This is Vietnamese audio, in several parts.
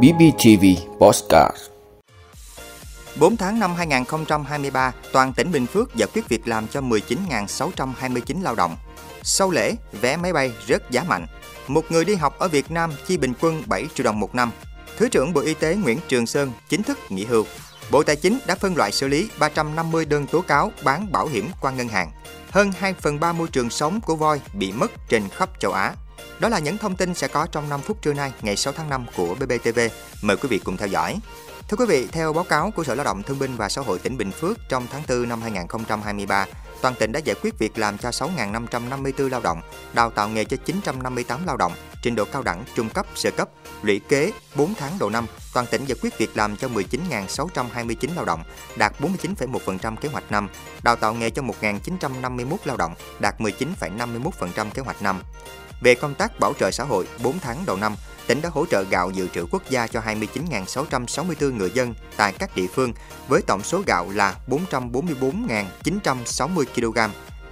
BBTV Postcard 4 tháng năm 2023, toàn tỉnh Bình Phước giải quyết việc làm cho 19.629 lao động. Sau lễ, vé máy bay rớt giá mạnh. Một người đi học ở Việt Nam chi bình quân 7 triệu đồng một năm. Thứ trưởng Bộ Y tế Nguyễn Trường Sơn chính thức nghỉ hưu. Bộ Tài chính đã phân loại xử lý 350 đơn tố cáo bán bảo hiểm qua ngân hàng. Hơn 2 phần 3 môi trường sống của voi bị mất trên khắp châu Á. Đó là những thông tin sẽ có trong 5 phút trưa nay, ngày 6 tháng 5 của BBTV. Mời quý vị cùng theo dõi. Thưa quý vị, theo báo cáo của Sở Lao động Thương binh và Xã hội tỉnh Bình Phước trong tháng 4 năm 2023, toàn tỉnh đã giải quyết việc làm cho 6.554 lao động, đào tạo nghề cho 958 lao động, trình độ cao đẳng, trung cấp, sơ cấp, lũy kế 4 tháng đầu năm, toàn tỉnh giải quyết việc làm cho 19.629 lao động, đạt 49,1% kế hoạch năm, đào tạo nghề cho 1.951 lao động, đạt 19,51% kế hoạch năm. Về công tác bảo trợ xã hội 4 tháng đầu năm, tỉnh đã hỗ trợ gạo dự trữ quốc gia cho 29.664 người dân tại các địa phương với tổng số gạo là 444.960 kg.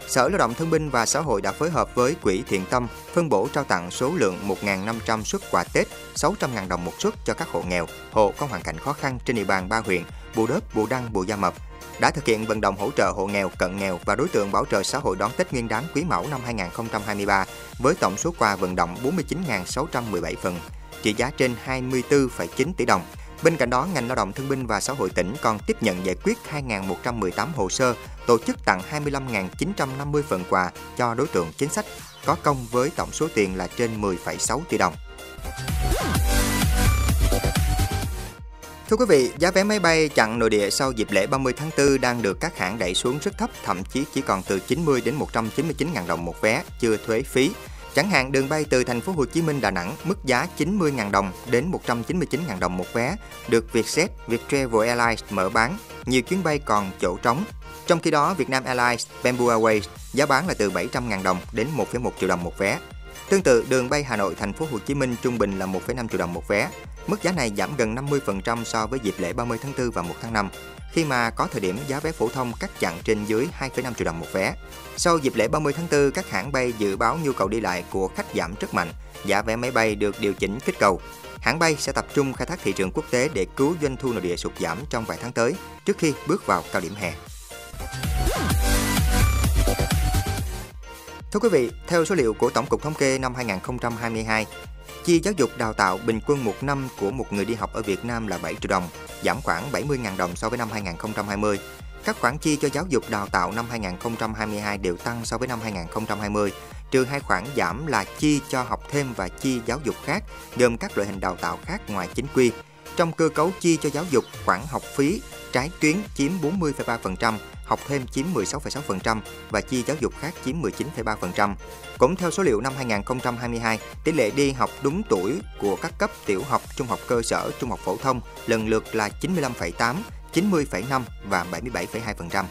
Sở Lao động Thương binh và Xã hội đã phối hợp với Quỹ Thiện Tâm phân bổ trao tặng số lượng 1.500 suất quà Tết, 600.000 đồng một suất cho các hộ nghèo, hộ có hoàn cảnh khó khăn trên địa bàn ba huyện Bù Đớp, Bù Đăng, Bù Gia Mập, đã thực hiện vận động hỗ trợ hộ nghèo, cận nghèo và đối tượng bảo trợ xã hội đón Tết Nguyên đán Quý Mão năm 2023 với tổng số quà vận động 49.617 phần, trị giá trên 24,9 tỷ đồng. Bên cạnh đó, ngành lao động thương binh và xã hội tỉnh còn tiếp nhận giải quyết 2.118 hồ sơ, tổ chức tặng 25.950 phần quà cho đối tượng chính sách có công với tổng số tiền là trên 10,6 tỷ đồng. Thưa quý vị, giá vé máy bay chặn nội địa sau dịp lễ 30 tháng 4 đang được các hãng đẩy xuống rất thấp, thậm chí chỉ còn từ 90 đến 199 000 đồng một vé, chưa thuế phí. Chẳng hạn đường bay từ thành phố Hồ Chí Minh Đà Nẵng mức giá 90.000 đồng đến 199.000 đồng một vé, được Vietjet, Viettravel Airlines mở bán, nhiều chuyến bay còn chỗ trống. Trong khi đó, Vietnam Airlines, Bamboo Airways giá bán là từ 700.000 đồng đến 1,1 triệu đồng một vé. Tương tự, đường bay Hà Nội thành phố Hồ Chí Minh trung bình là 1,5 triệu đồng một vé. Mức giá này giảm gần 50% so với dịp lễ 30 tháng 4 và 1 tháng 5, khi mà có thời điểm giá vé phổ thông cắt chặn trên dưới 2,5 triệu đồng một vé. Sau dịp lễ 30 tháng 4, các hãng bay dự báo nhu cầu đi lại của khách giảm rất mạnh, giá vé máy bay được điều chỉnh kích cầu. Hãng bay sẽ tập trung khai thác thị trường quốc tế để cứu doanh thu nội địa sụt giảm trong vài tháng tới, trước khi bước vào cao điểm hè. Thưa quý vị, theo số liệu của Tổng cục Thống kê năm 2022, chi giáo dục đào tạo bình quân một năm của một người đi học ở Việt Nam là 7 triệu đồng, giảm khoảng 70.000 đồng so với năm 2020. Các khoản chi cho giáo dục đào tạo năm 2022 đều tăng so với năm 2020, trừ hai khoản giảm là chi cho học thêm và chi giáo dục khác, gồm các loại hình đào tạo khác ngoài chính quy. Trong cơ cấu chi cho giáo dục, khoản học phí trái tuyến chiếm 40,3%, học thêm chiếm 16,6% và chi giáo dục khác chiếm 19,3%. Cũng theo số liệu năm 2022, tỷ lệ đi học đúng tuổi của các cấp tiểu học, trung học cơ sở, trung học phổ thông lần lượt là 95,8, 90,5 và 77,2%.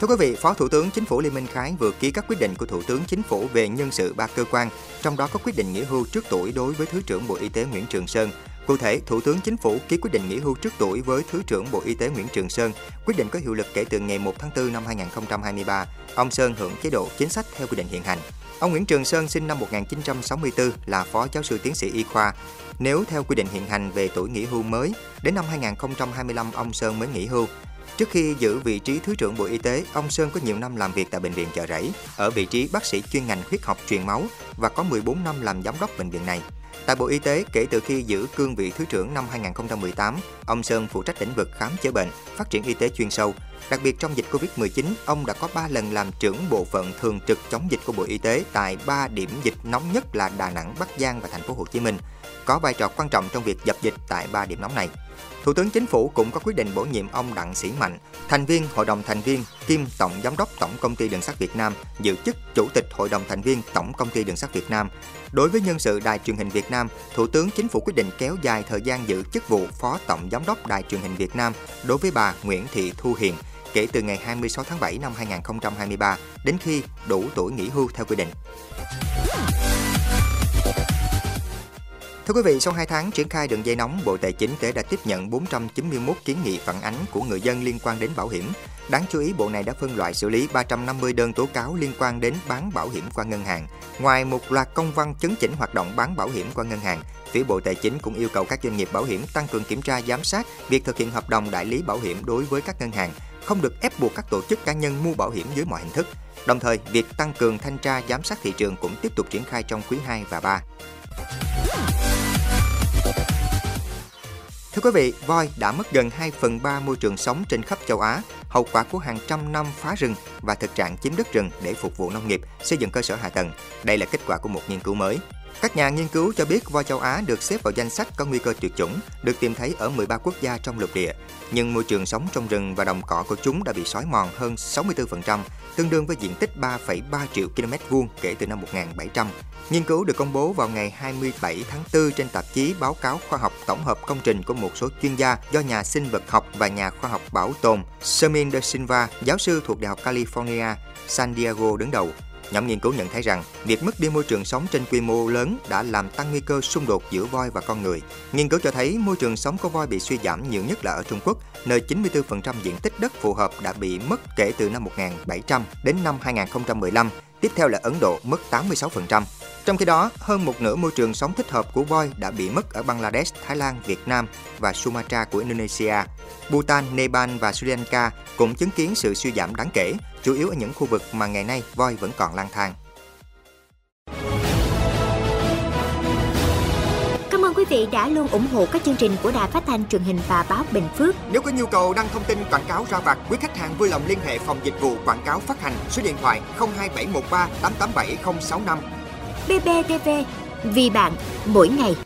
Thưa quý vị, Phó Thủ tướng Chính phủ Lê Minh Khái vừa ký các quyết định của Thủ tướng Chính phủ về nhân sự ba cơ quan, trong đó có quyết định nghỉ hưu trước tuổi đối với Thứ trưởng Bộ Y tế Nguyễn Trường Sơn, Cụ thể, Thủ tướng Chính phủ ký quyết định nghỉ hưu trước tuổi với Thứ trưởng Bộ Y tế Nguyễn Trường Sơn, quyết định có hiệu lực kể từ ngày 1 tháng 4 năm 2023. Ông Sơn hưởng chế độ chính sách theo quy định hiện hành. Ông Nguyễn Trường Sơn sinh năm 1964 là phó giáo sư tiến sĩ y khoa. Nếu theo quy định hiện hành về tuổi nghỉ hưu mới, đến năm 2025 ông Sơn mới nghỉ hưu. Trước khi giữ vị trí Thứ trưởng Bộ Y tế, ông Sơn có nhiều năm làm việc tại Bệnh viện Chợ Rẫy, ở vị trí bác sĩ chuyên ngành huyết học truyền máu và có 14 năm làm giám đốc bệnh viện này. Tại Bộ Y tế, kể từ khi giữ cương vị Thứ trưởng năm 2018, ông Sơn phụ trách lĩnh vực khám chữa bệnh, phát triển y tế chuyên sâu. Đặc biệt trong dịch Covid-19, ông đã có 3 lần làm trưởng bộ phận thường trực chống dịch của Bộ Y tế tại 3 điểm dịch nóng nhất là Đà Nẵng, Bắc Giang và thành phố Hồ Chí Minh, có vai trò quan trọng trong việc dập dịch tại 3 điểm nóng này. Thủ tướng Chính phủ cũng có quyết định bổ nhiệm ông Đặng Sĩ Mạnh, thành viên Hội đồng thành viên kiêm Tổng Giám đốc Tổng Công ty Đường sắt Việt Nam, giữ chức Chủ tịch Hội đồng thành viên Tổng Công ty Đường sắt Việt Nam. Đối với nhân sự Đài truyền hình Việt Nam, Thủ tướng Chính phủ quyết định kéo dài thời gian giữ chức vụ Phó Tổng Giám đốc Đài truyền hình Việt Nam đối với bà Nguyễn Thị Thu Hiền kể từ ngày 26 tháng 7 năm 2023 đến khi đủ tuổi nghỉ hưu theo quy định. Thưa quý vị, sau 2 tháng triển khai đường dây nóng, Bộ Tài chính kể đã tiếp nhận 491 kiến nghị phản ánh của người dân liên quan đến bảo hiểm. Đáng chú ý, bộ này đã phân loại xử lý 350 đơn tố cáo liên quan đến bán bảo hiểm qua ngân hàng. Ngoài một loạt công văn chấn chỉnh hoạt động bán bảo hiểm qua ngân hàng, phía Bộ Tài chính cũng yêu cầu các doanh nghiệp bảo hiểm tăng cường kiểm tra giám sát việc thực hiện hợp đồng đại lý bảo hiểm đối với các ngân hàng, không được ép buộc các tổ chức cá nhân mua bảo hiểm dưới mọi hình thức. Đồng thời, việc tăng cường thanh tra giám sát thị trường cũng tiếp tục triển khai trong quý 2 và 3. Thưa quý vị, voi đã mất gần 2 phần 3 môi trường sống trên khắp châu Á, hậu quả của hàng trăm năm phá rừng và thực trạng chiếm đất rừng để phục vụ nông nghiệp, xây dựng cơ sở hạ tầng. Đây là kết quả của một nghiên cứu mới. Các nhà nghiên cứu cho biết voi châu Á được xếp vào danh sách có nguy cơ tuyệt chủng, được tìm thấy ở 13 quốc gia trong lục địa. Nhưng môi trường sống trong rừng và đồng cỏ của chúng đã bị xói mòn hơn 64%, tương đương với diện tích 3,3 triệu km vuông kể từ năm 1700. Nghiên cứu được công bố vào ngày 27 tháng 4 trên tạp chí Báo cáo khoa học tổng hợp công trình của một số chuyên gia do nhà sinh vật học và nhà khoa học bảo tồn Sermin de Silva, giáo sư thuộc Đại học California, San Diego đứng đầu. Nhóm nghiên cứu nhận thấy rằng việc mất đi môi trường sống trên quy mô lớn đã làm tăng nguy cơ xung đột giữa voi và con người. Nghiên cứu cho thấy môi trường sống của voi bị suy giảm nhiều nhất là ở Trung Quốc, nơi 94% diện tích đất phù hợp đã bị mất kể từ năm 1700 đến năm 2015. Tiếp theo là Ấn Độ mất 86%. Trong khi đó, hơn một nửa môi trường sống thích hợp của voi đã bị mất ở Bangladesh, Thái Lan, Việt Nam và Sumatra của Indonesia. Bhutan, Nepal và Sri Lanka cũng chứng kiến sự suy giảm đáng kể, chủ yếu ở những khu vực mà ngày nay voi vẫn còn lang thang. Cảm ơn quý vị đã luôn ủng hộ các chương trình của Đài Phát thanh truyền hình và báo Bình Phước. Nếu có nhu cầu đăng thông tin quảng cáo ra vặt, quý khách hàng vui lòng liên hệ phòng dịch vụ quảng cáo phát hành số điện thoại 02713 887065. BBTV, vì bạn, mỗi ngày.